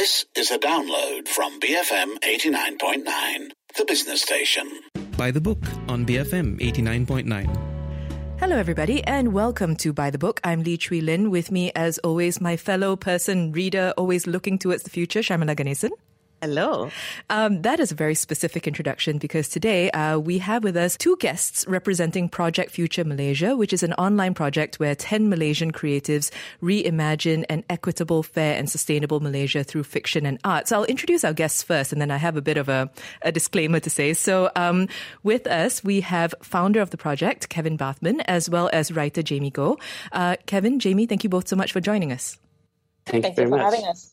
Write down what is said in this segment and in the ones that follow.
This is a download from BFM 89.9, the business station. By the book on BFM 89.9. Hello, everybody, and welcome to By the Book. I'm Lee Chui Lin. With me, as always, my fellow person, reader, always looking towards the future, Sharmila Ganesan. Hello. Um, that is a very specific introduction because today uh, we have with us two guests representing Project Future Malaysia, which is an online project where 10 Malaysian creatives reimagine an equitable, fair, and sustainable Malaysia through fiction and art. So I'll introduce our guests first, and then I have a bit of a, a disclaimer to say. So um, with us, we have founder of the project, Kevin Bathman, as well as writer Jaymee Goh. Uh, Kevin, Jaymee, thank you both so much for joining us. Thank, Thank you, you for much. having us.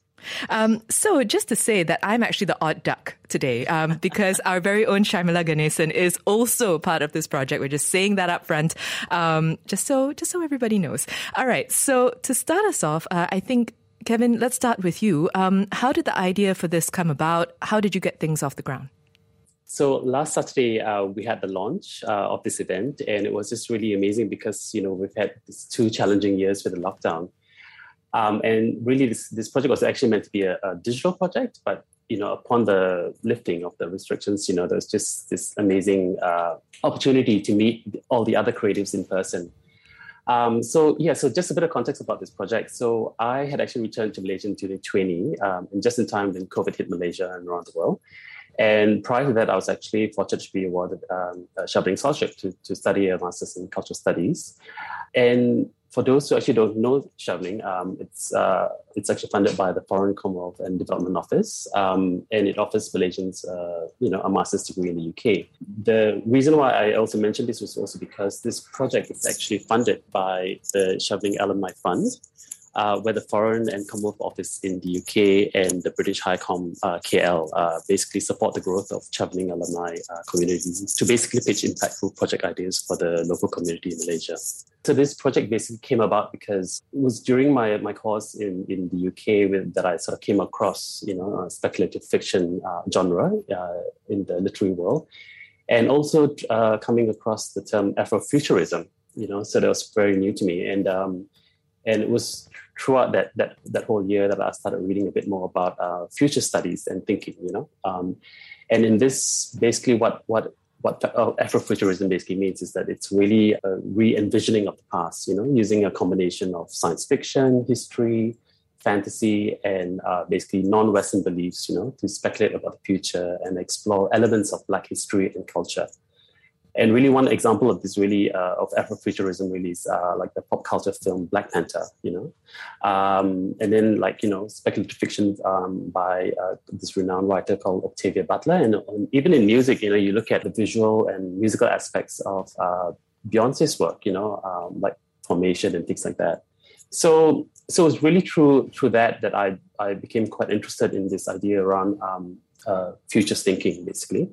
Um, so just to say that I'm actually the odd duck today, um, because our very own Sharmila Ganesan is also part of this project. We're just saying that up front, um, just so just so everybody knows. All right. So to start us off, uh, I think Kevin, let's start with you. Um, how did the idea for this come about? How did you get things off the ground? So last Saturday, uh, we had the launch uh, of this event, and it was just really amazing because you know we've had these two challenging years with the lockdown. Um, and really, this, this project was actually meant to be a, a, digital project, but you know, upon the lifting of the restrictions, you know, there's just this amazing uh, opportunity to meet all the other creatives in person. Um, so yeah, so just a bit of context about this project. So I had actually returned to Malaysia in 2020, um, and just in time when COVID hit Malaysia and around the world. And prior to that, I was actually fortunate to be awarded um, a Chevening Scholarship to, to study a master's in cultural studies. And for those who actually don't know Chevening, um, it's uh, it's actually funded by the Foreign Commonwealth and Development Office, um, and it offers Malaysians, uh, you know, a master's degree in the UK. The reason why I also mentioned this was also because this project is actually funded by the Chevening Alumni Fund, uh, where the Foreign and Commonwealth Office in the UK and the British High Com uh, KL uh, basically support the growth of Chevening alumni uh, communities to basically pitch impactful project ideas for the local community in Malaysia. So this project basically came about because it was during my, my course in, in the UK with, that I sort of came across, you know, speculative fiction uh, genre uh, in the literary world, and also coming across the term Afrofuturism. You know, so that was very new to me, and um, and it was throughout that that that whole year that I started reading a bit more about uh, future studies and thinking, you know. Um, and in this, basically, what what what uh, Afrofuturism basically means is that it's really a re-envisioning of the past, you know, using a combination of science fiction, history, fantasy, and uh, basically non-Western beliefs, you know, to speculate about the future and explore elements of Black history and culture. And really, one example of this really uh, of Afrofuturism really is uh, like the pop culture film Black Panther, you know, um, and then like you know speculative fiction um, by uh, this renowned writer called Octavia Butler, and even in music, you know, you look at the visual and musical aspects of uh, Beyonce's work, you know, um, like formation and things like that. So, so it's really through through that that I I became quite interested in this idea around um, uh, futures thinking, basically.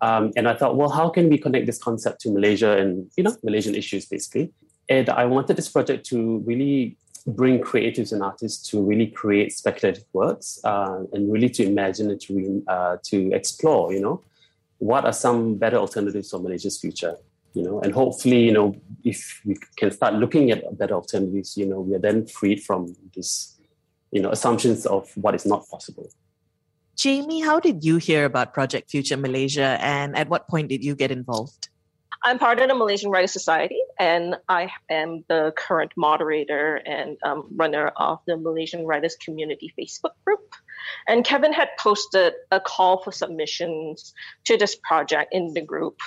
Um, and I thought, well, how can we connect this concept to Malaysia and you know Malaysian issues basically? And I wanted this project to really bring creatives and artists to really create speculative works uh, and really to imagine and to uh, to explore, you know, what are some better alternatives for Malaysia's future, you know, and hopefully, you know, if we can start looking at better alternatives, you know, we are then freed from this, you know, assumptions of what is not possible. Jaymee, how did you hear about Project Future Malaysia and at what point did you get involved? I'm part of the Malaysian Writers Society, and I am the current moderator and um, runner of the Malaysian Writers Community Facebook group. And Kevin had posted a call for submissions to this project in the group.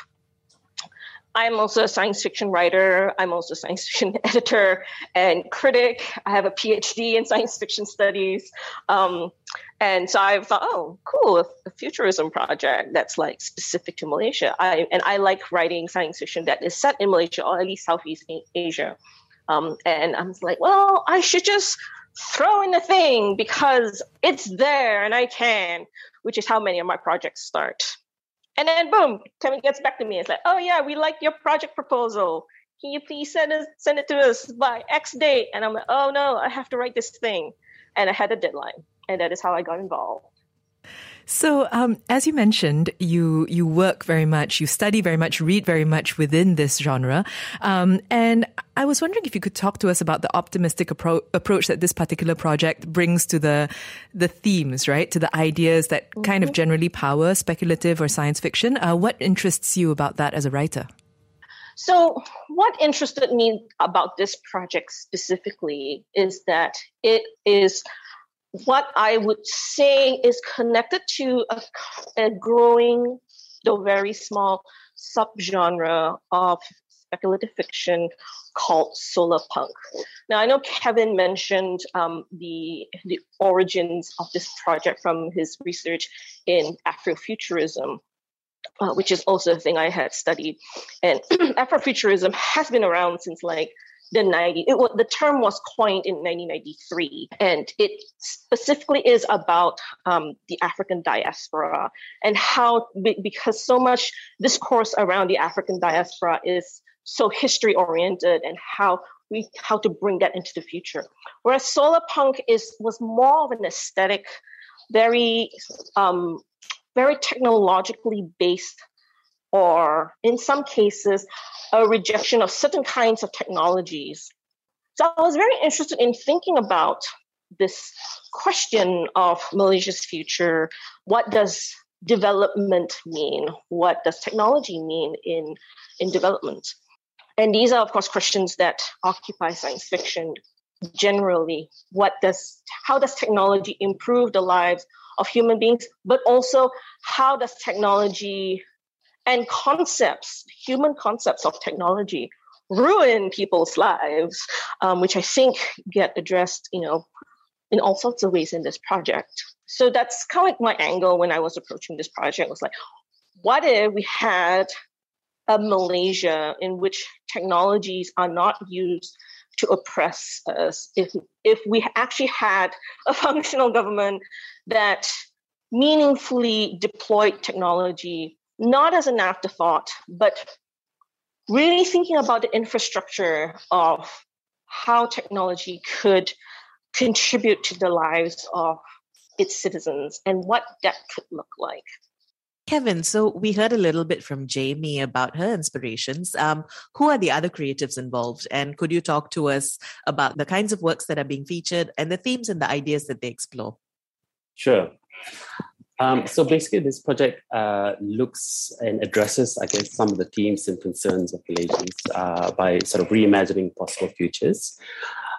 I'm also a science fiction writer. I'm also a science fiction editor and critic. I have a PhD in science fiction studies. Um, and so I thought, oh, cool, a futurism project that's like specific to Malaysia. I and I like writing science fiction that is set in Malaysia or at least Southeast Asia. Um, and I was like, well, I should just throw in the thing because it's there and I can, which is how many of my projects start. And then boom, Kevin gets back to me. It's like, oh yeah, we like your project proposal. Can you please send us send it to us by X date? And I'm like, oh no, I have to write this thing. And I had a deadline and that is how I got involved. So, um, as you mentioned, you you work very much, you study very much, read very much within this genre, um, and I was wondering if you could talk to us about the optimistic appro- approach that this particular project brings to the the themes, right, to the ideas that mm-hmm. kind of mm-hmm. generally power speculative or science fiction. Uh, what interests you about that as a writer? So, what interested me about this project specifically is that it is what I would say is connected to a, a growing, though very small, subgenre of speculative fiction called solar punk. Now, I know Kevin mentioned um, the the origins of this project from his research in Afrofuturism, uh, which is also a thing I had studied. And Afrofuturism has been around since like the 90 it was the term was coined in 1993 and it specifically is about um, the african diaspora and how because so much discourse around the african diaspora is so history oriented and how we how to bring that into the future. Whereas solar punk is was more of an aesthetic very um, very technologically based or in some cases a rejection of certain kinds of technologies. So I was very interested in thinking about this question of Malaysia's future. What does development mean? What does technology mean in, in development? And these are, of course, questions that occupy science fiction generally. What does how does technology improve the lives of human beings, but also how does technology and concepts, human concepts of technology, ruin people's lives, um, which I think get addressed, you know, in all sorts of ways in this project. So that's kind of like my angle when I was approaching this project was like, what if we had a Malaysia in which technologies are not used to oppress us? If if we actually had a functional government that meaningfully deployed technology not as an afterthought, but really thinking about the infrastructure of how technology could contribute to the lives of its citizens and what that could look like. Kevin, so we heard a little bit from Jaymee about her inspirations. Um, who are the other creatives involved? And could you talk to us about the kinds of works that are being featured and the themes and the ideas that they explore? Sure. Um, so basically, this project uh, looks and addresses, I guess, some of the themes and concerns of Malaysians uh, by sort of reimagining possible futures.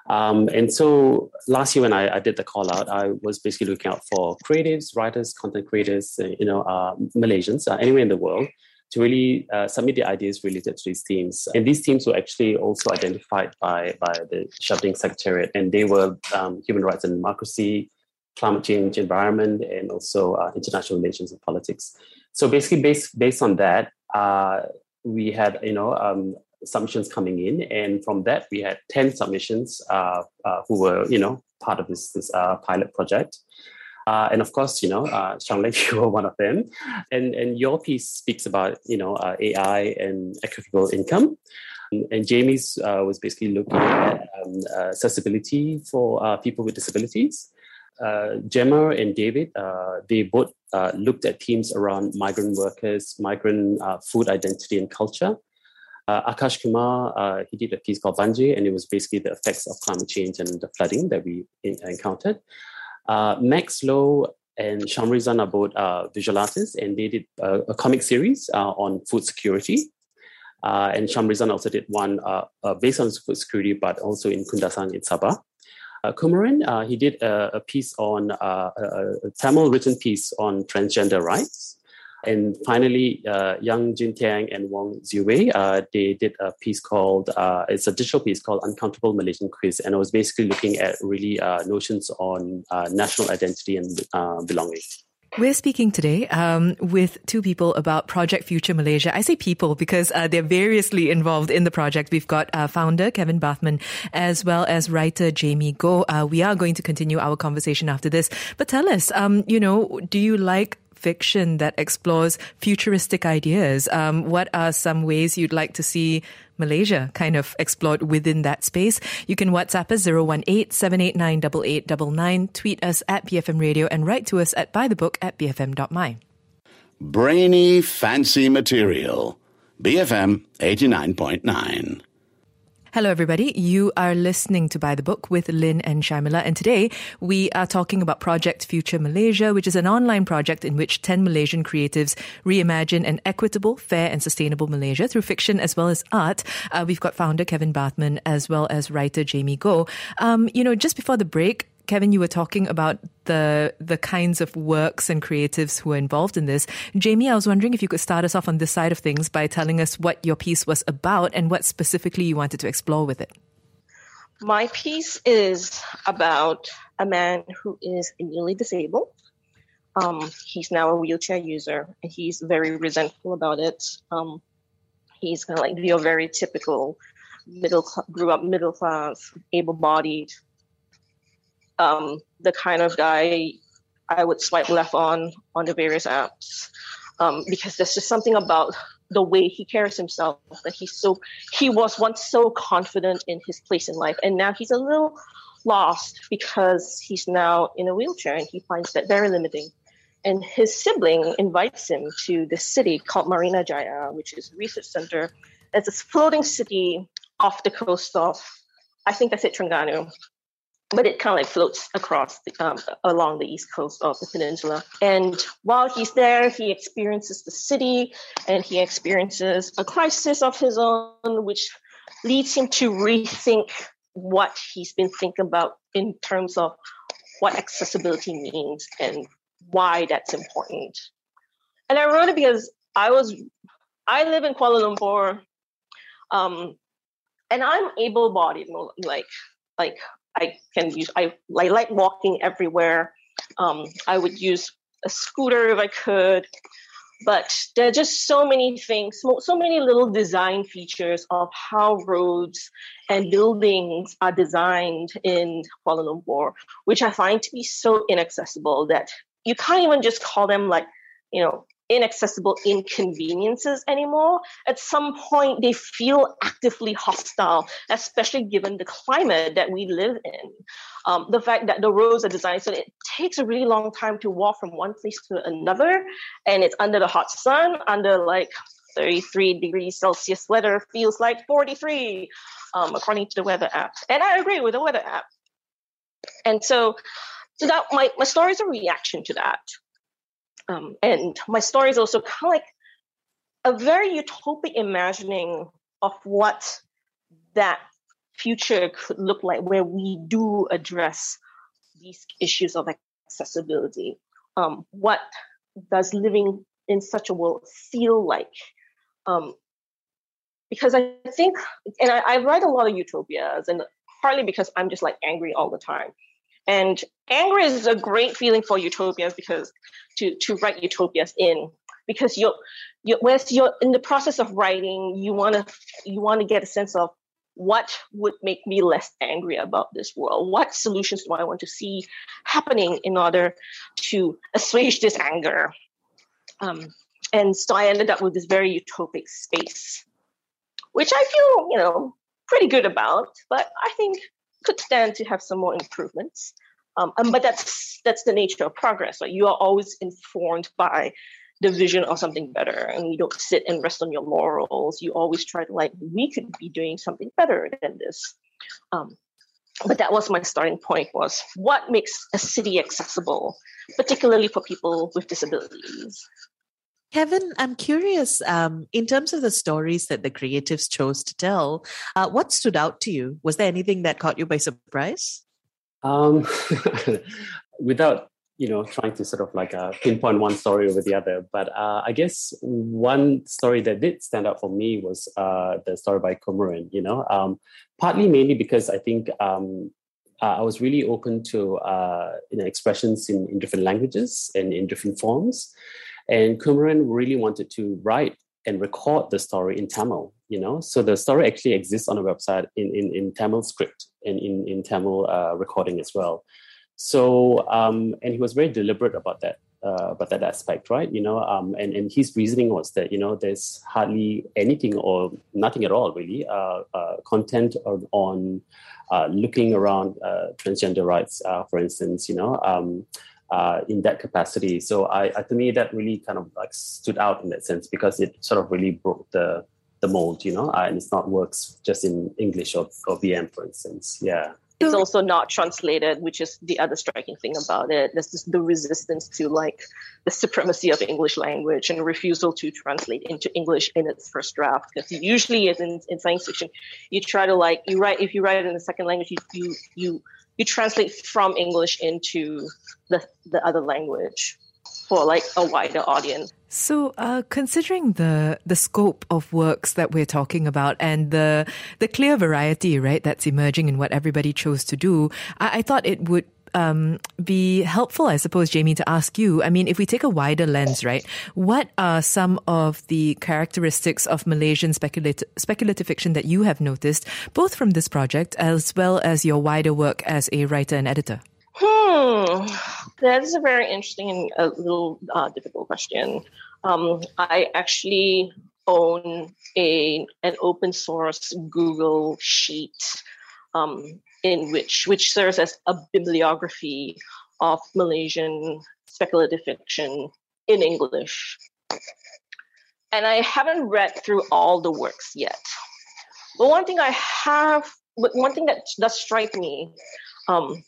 Um, and so last year when I, I, did the call out, I was basically looking out for creatives, writers, content creators, uh, you know, uh, Malaysians, uh, anywhere in the world, to really uh, submit the ideas related to these themes. And these themes were actually also identified by, by the Chevening Secretariat, and they were um, human rights and democracy, climate change, environment, and also uh, international relations and politics. So basically, based based on that, uh, we had you know um, submissions coming in, and from that we had ten submissions uh, uh who were you know part of this this uh, pilot project. Uh, and of course, you know, uh, Xianglei, you were one of them. And and your piece speaks about you know AI and equitable income. And Jamie's was basically looking at um, accessibility for people with disabilities uh, Gemma and David, uh, they both uh, looked at themes around migrant workers, migrant uh, food identity and culture. Uh, Akash Kumar, uh, he did a piece called Banjir, and it was basically the effects of climate change and the flooding that we in- encountered. Max Loh and Shamrizan are both visual artists, and they did a comic series on food security. and Shamrizan also did one based on food security, but also in Kundasang in Sabah Kumaran, uh, he did a, a piece on uh, a, Tamil written piece on transgender rights. And finally, uh, Yang Jin Tiang and Wong Ziwei, uh, they did a piece called, uh, it's a digital piece called Uncountable Malaysian Quiz. And it was basically looking at really uh, notions on national identity and belonging. We're speaking today um, with two people about Project Future Malaysia. I say people because uh, they're variously involved in the project. We've got uh, founder Kevin Bathman as well as writer Jaymee Goh. Uh, we are going to continue our conversation after this. But tell us, um, you know, do you like fiction that explores futuristic ideas. Um, what are some ways you'd like to see Malaysia kind of explored within that space? You can WhatsApp us 018-789-8899, tweet us at BFM Radio, and write to us at buythebook at bfm.my. Brainy, fancy material. BFM 89.9. Hello, everybody. You are listening to By the Book with Lynn and Sharmila. And today we are talking about Project Future Malaysia, which is an online project in which 10 Malaysian creatives reimagine an equitable, fair, and sustainable Malaysia through fiction as well as art. Uh, we've got founder Kevin Bathman as well as writer Jaymee Goh. Um, you know, just before the break, Kevin, you were talking about the the kinds of works and creatives who are involved in this. Jaymee, I was wondering if you could start us off on this side of things by telling us what your piece was about and what specifically you wanted to explore with it. My piece is about a man who is nearly disabled. Um, he's now a wheelchair user, and he's very resentful about it. Um, he's kind of like your very typical middle, grew up middle class, able-bodied um, the kind of guy I would swipe left on on the various apps um, because there's just something about the way he carries himself that he's so he was once so confident in his place in life and now he's a little lost because he's now in a wheelchair and he finds that very limiting and his sibling invites him to this city called Marina Jaya, which is a research center. It's a floating city off the coast of, I think that's it, Terengganu but it kind of like floats across the, um, along the east coast of the peninsula. And while he's there, he experiences the city and he experiences a crisis of his own, which leads him to rethink what he's been thinking about in terms of what accessibility means and why that's important. And I wrote it because I was, I live in Kuala Lumpur, um, and I'm able-bodied, like like I can use. I, I like walking everywhere. Um, I would use a scooter if I could, but there are just so many things, so, so many little design features of how roads and buildings are designed in Kuala Lumpur, which I find to be so inaccessible that you can't even just call them like, you know, inaccessible inconveniences anymore. At some point, they feel actively hostile, especially given the climate that we live in. Um, the fact that the roads are designed so it takes a really long time to walk from one place to another, and it's under the hot sun, under like 33 degrees Celsius weather feels like 43, um, according to the weather app. And I agree with the weather app. And so, so that my, my story is a reaction to that. Um, and my story is also kind of like a very utopic imagining of what that future could look like, where we do address these issues of accessibility. Um, what does living in such a world feel like? Um, because I think, and I, I write a lot of utopias, and partly because I'm just like angry all the time. And anger is a great feeling for utopias because to, to write utopias in because you're, you're whereas you're in the process of writing, you want to you want to get a sense of what would make me less angry about this world? What solutions do I want to see happening in order to assuage this anger? Um, and so I ended up with this very utopic space, which I feel, you know, pretty good about, but I think could stand to have some more improvements. Um, um, but that's that's the nature of progress. Right? You are always informed by the vision of something better, and you don't sit and rest on your laurels. You always try to like, we could be doing something better than this. Um, but that was my starting point: was what makes a city accessible, particularly for people with disabilities. Kevin, I'm curious um, in terms of the stories that the creatives chose to tell, uh, what stood out to you? Was there anything that caught you by surprise? Um, without you know trying to sort of like uh, pinpoint one story over the other, but uh, I guess one story that did stand out for me was uh, the story by Kumaran. You know, um, partly mainly because I think um, uh, I was really open to uh, you know expressions in, in different languages and in different forms. And Kumaran really wanted to write and record the story in Tamil, you know. So the story actually exists on a website in, in, in Tamil script and in, in Tamil uh, recording as well. So, um, and he was very deliberate about that. uh, about that aspect, right? You know, um, and and his reasoning was that you know there's hardly anything or nothing at all really uh, uh, content on, on uh, looking around uh, transgender rights, for instance. You know. Um, Uh, in that capacity, so I, I, to me, that really kind of like stood out in that sense because it sort of really broke the the mold, you know, uh, and it's not works just in English or, or BM, for instance. Yeah it's also not translated, which is the other striking thing about it. There's just the resistance to like the supremacy of English language and refusal to translate into English in its first draft. Because usually, as in, in science fiction, you try to like you write if you write it in the second language, you you you, you translate from English into the the other language for like a wider audience. So, uh, considering the the scope of works that we're talking about and the the clear variety, right, that's emerging in what everybody chose to do, I, I thought it would um, be helpful, I suppose, Jaymee, to ask you. I mean, if we take a wider lens, right, what are some of the characteristics of Malaysian speculative, speculative fiction that you have noticed, both from this project as well as your wider work as a writer and editor? Hmm, that is a very interesting and a little uh, difficult question. Um, I actually own a an open source Google sheet um, in which which serves as a bibliography of Malaysian speculative fiction in English. And I haven't read through all the works yet. But one thing I have, but one thing that does strike me um,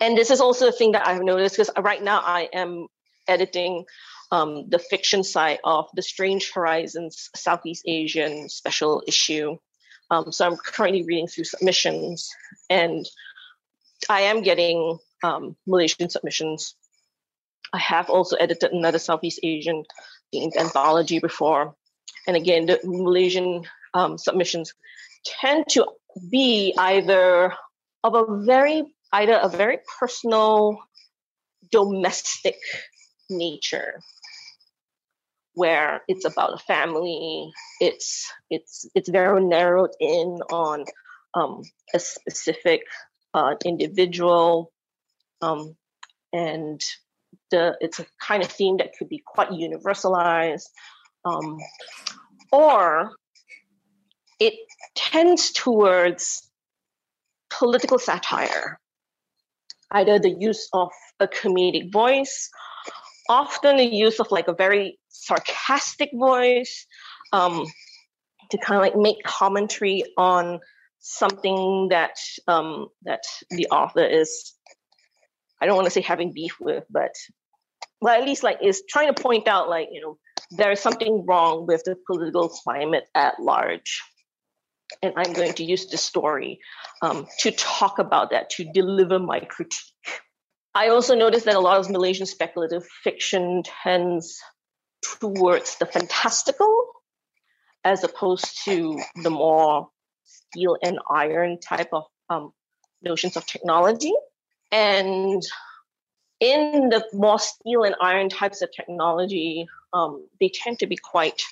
and this is also a thing that I've noticed because right now I am editing um, the fiction side of the Strange Horizons Southeast Asian special issue. Um, so I'm currently reading through submissions, and I am getting um, Malaysian submissions. I have also edited another Southeast Asian anthology before, and again, the Malaysian um, submissions tend to be either of a very either a very personal, domestic nature where it's about a family. It's it's it's very narrowed in on um, a specific uh, individual um, and the it's a kind of theme that could be quite universalized um, or it tends towards political satire either the use of a comedic voice, often the use of like a very sarcastic voice um, to kind of like make commentary on something that um, that the author is I don't want to say having beef with, but well, at least like is trying to point out like you know there's something wrong with the political climate at large and I'm going to use this story um, to talk about that, to deliver my critique. I also noticed that a lot of Malaysian speculative fiction tends towards the fantastical as opposed to the more steel and iron type of um, notions of technology. And in the more steel and iron types of technology, um, they tend to be quite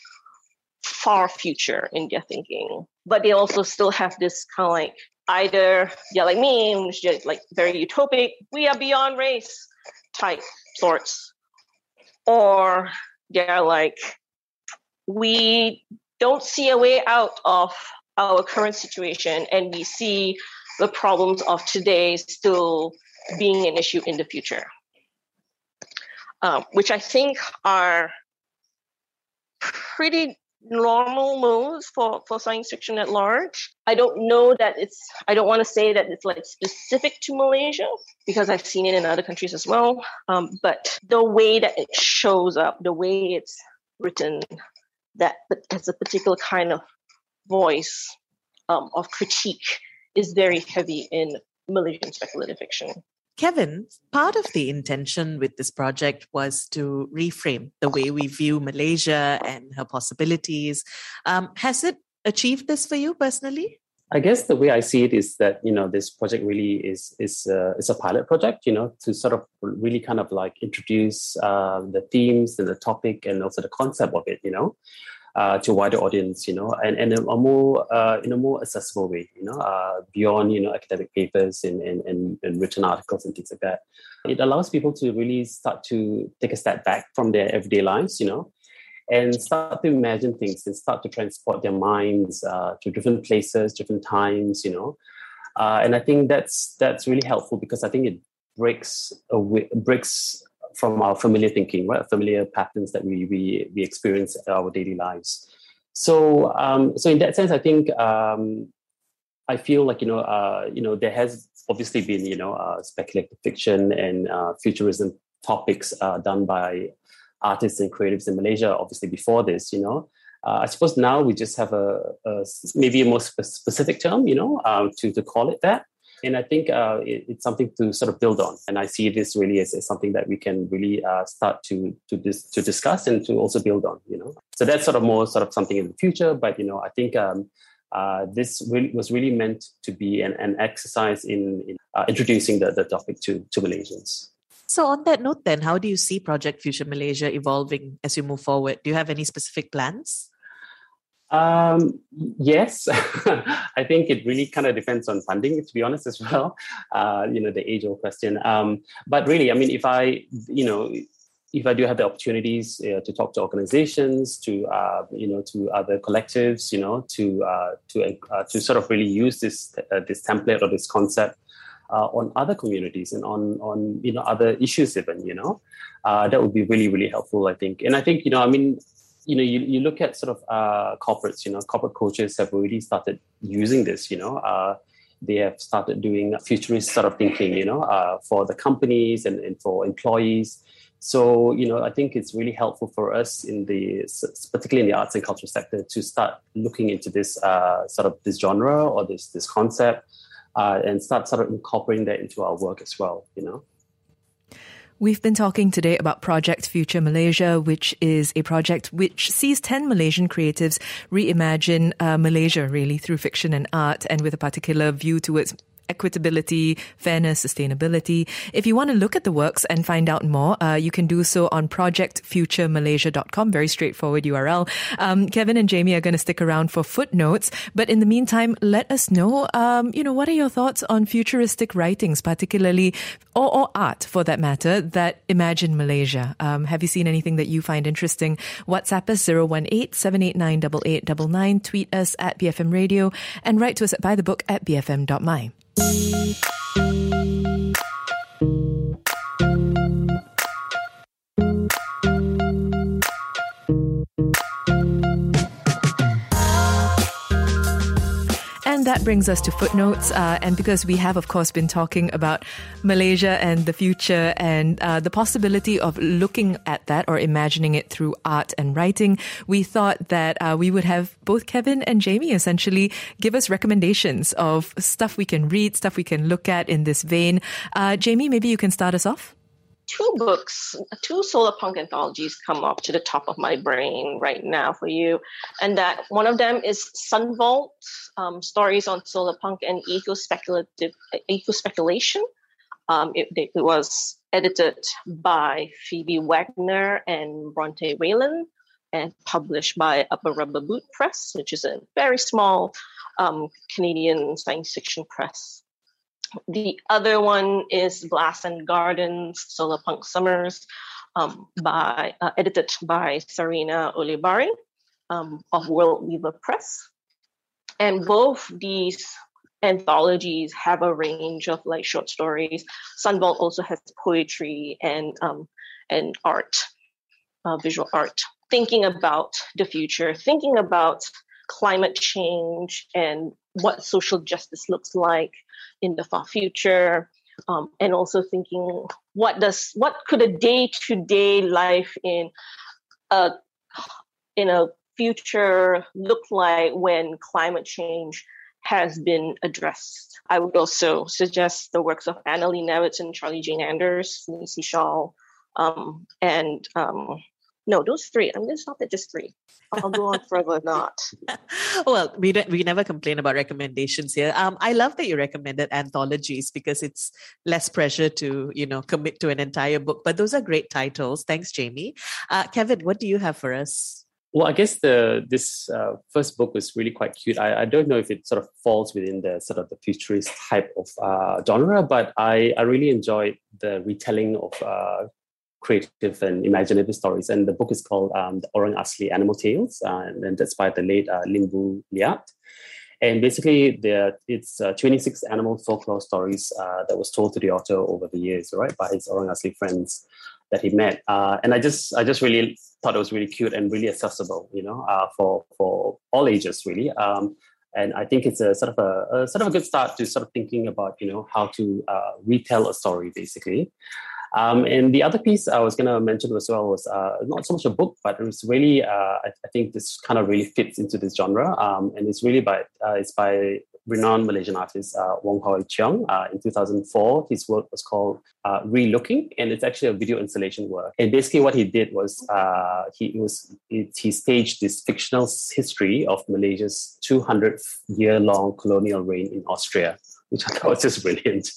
far future in their thinking but they also still have this kind of like either yeah like me which is like very utopic we are beyond race type sorts or they're like we don't see a way out of our current situation and we see the problems of today still being an issue in the future. Um, which i think are pretty normal moves for, for science fiction at large. I don't know that it's, I don't want to say that it's like specific to Malaysia because I've seen it in other countries as well. Um, but the way that it shows up, the way it's written, that has a particular kind of voice um, of critique is very heavy in Malaysian speculative fiction. Kevin, part of the intention with this project was to reframe the way we view Malaysia and her possibilities. Um, has it achieved this for you personally? I guess the way I see it is that you know this project really is is uh, is a pilot project. You know, to sort of really kind of like introduce uh, the themes and the topic and also the concept of it. You know, uh, to wider audience, you know, and, and a, more uh, in a more accessible way, you know, uh, beyond you know academic papers and, and, and, and, written articles and things like that. It allows people to really start to take a step back from their everyday lives, you know, and start to imagine things and start to transport their minds uh, to different places, different times, you know. Uh, and I think that's that's really helpful because I think it breaks away, breaks from our familiar thinking, right? Familiar patterns that we we, we experience in our daily lives. So um, so in that sense, I think um, I feel like you know uh, you know there has obviously been you know uh, speculative fiction and uh, futurism topics uh, done by artists and creatives in Malaysia. Obviously before this, you know. Uh, I suppose now we just have a, a maybe a more spe- specific term, you know, um, to to call it that. And I think uh, it, it's something to sort of build on. And I see this really as, as something that we can really uh, start to to dis- to discuss and to also build on. You know, so that's sort of more sort of something in the future. But you know, I think um, uh, this really was really meant to be an, an exercise in, in uh, introducing the, the topic to to Malaysians. So, on that note, then, how do you see Project Future Malaysia evolving as you move forward? Do you have any specific plans? Um, yes, I think it really kind of depends on funding, to be honest, as well. Uh, you know, the age old question. Um, but really, I mean, if I, you know, if I do have the opportunities uh, to talk to organizations, to uh, you know, to other collectives, you know, to uh, to uh, to sort of really use this uh, this template or this concept on other communities and on on you know other issues, even you know, uh, that would be really really helpful, I think. And I think you know, I mean, you know, you, you look at sort of uh, corporates, you know, corporate coaches have already started using this, you know, uh, they have started doing futurist sort of thinking, you know, uh, for the companies and, and for employees. So, you know, I think it's really helpful for us in the, particularly in the arts and culture sector, to start looking into this uh, sort of this genre or this this concept, uh, and start sort of incorporating that into our work as well. You know. We've been talking today about Project Future Malaysia, which is a project which sees 10 Malaysian creatives reimagine uh, Malaysia really through fiction and art and with a particular view towards equitability, fairness, sustainability. If you want to look at the works and find out more, uh, you can do so on projectfuturemalaysia.com. Very straightforward URL. Um, Kevin and Jaymee are going to stick around for footnotes, but in the meantime, let us know, um, you know, what are your thoughts on futuristic writings, particularly, or, or art for that matter, that imagine Malaysia? Um, have you seen anything that you find interesting? WhatsApp us 018 789 8899, tweet us at BFM Radio, and write to us at buythebook at bfm.my. And that brings us to footnotes. Uh, and because we have, of course, been talking about Malaysia and the future and uh, the possibility of looking at that or imagining it through art and writing, we thought that uh, we would have both Kevin and Jaymee essentially give us recommendations of stuff we can read, stuff we can look at in this vein. Uh, Jaymee, maybe you can start us off two books, two solar punk anthologies come up to the top of my brain right now for you. And that one of them is Sunvault, um, Stories on Solar Punk and Eco-Speculative, Eco-Speculation. Um, it, it, was edited by Phoebe Wagner and Bronte Wieland and published by Upper Rubber Boot Press, which is a very small um, Canadian science fiction press. The other one is Glass and Gardens, Solar Punk Summers, um, by uh, edited by Sarena Ulibarri um, of World Weaver Press. And both these anthologies have a range of like short stories. Sunvault also has poetry and um, and art, uh, visual art, thinking about the future, thinking about climate change and what social justice looks like in the far future um, and also thinking what does what could a day-to-day life in a in a future look like when climate change has been addressed. I would also suggest the works of Annalee Newitz and Charlie Jane Anders, Nisi Shawl, um, and um, no, those three. I'm going to stop at just three. I'll go on further not. well, we don't, we never complain about recommendations here. Um, I love that you recommended anthologies because it's less pressure to you know commit to an entire book. But those are great titles. Thanks, Jaymee. Uh, Kevin, what do you have for us? Well, I guess the this uh, first book was really quite cute. I, I don't know if it sort of falls within the sort of the futurist type of uh, genre, but I, I really enjoyed the retelling of uh, creative and imaginative stories. And the book is called um, The Orang Asli Animal Tales, uh, and that's by the late uh, Lim Boo Liat. And basically, there it's uh, 26 animal folklore stories uh, that was told to the author over the years, right, by his Orang Asli friends that he met. Uh, and I just, I just really thought it was really cute and really accessible, you know, uh, for for all ages, really. Um, and I think it's a sort of a, a, sort of a good start to sort of thinking about, you know, how to uh, retell a story, basically. Um, and the other piece I was going to mention as well was uh, not so much a book, but it was really, uh, I, I, think this kind of really fits into this genre. Um, and it's really by, uh, it's by renowned Malaysian artist uh, Wong Hoi Cheong. Uh, in 2004, his work was called uh, Relooking, and it's actually a video installation work. And basically, what he did was he was he staged this fictional history of Malaysia's 200 year long colonial reign in Austria which I thought was just brilliant.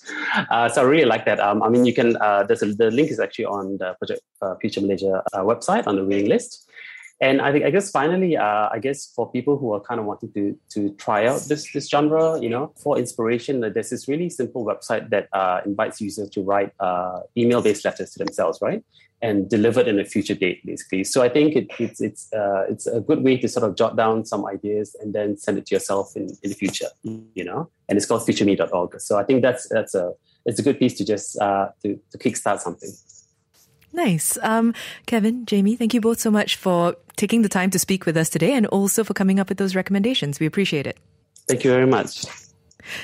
Uh, so I really like that. Um, I mean, you can, uh, there's a, the link is actually on the Project uh, Future Malaysia uh, website on the reading list. And I think, I guess finally, uh, I guess for people who are kind of wanting to to try out this this genre, you know, for inspiration, there's this really simple website that uh, invites users to write email based letters to themselves, right? and delivered in a future date, basically. So I think it, it's it's uh, it's a good way to sort of jot down some ideas and then send it to yourself in, in the future, you know. And it's called futureme.org. So I think that's that's a it's a good piece to just uh, to to kickstart something. Nice. Um, Kevin, Jaymee, thank you both so much for taking the time to speak with us today and also for coming up with those recommendations. We appreciate it. Thank you very much.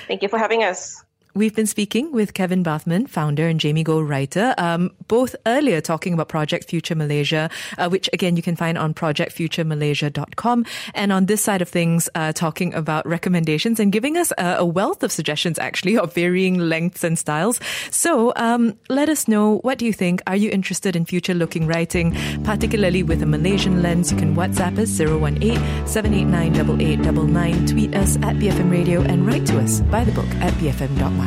Thank you for having us. We've been speaking with Kevin Bathman, founder, and Jaymee Goh, writer, um, both earlier talking about Project Future Malaysia, uh, which again you can find on projectfuturemalaysia.com, and on this side of things, uh, talking about recommendations and giving us a, a, wealth of suggestions actually of varying lengths and styles. So um, let us know what do you think. Are you interested in future-looking writing, particularly with a Malaysian lens? You can WhatsApp us 018 789 8899, tweet us at BFM Radio, and write to us by the book at bfm.my.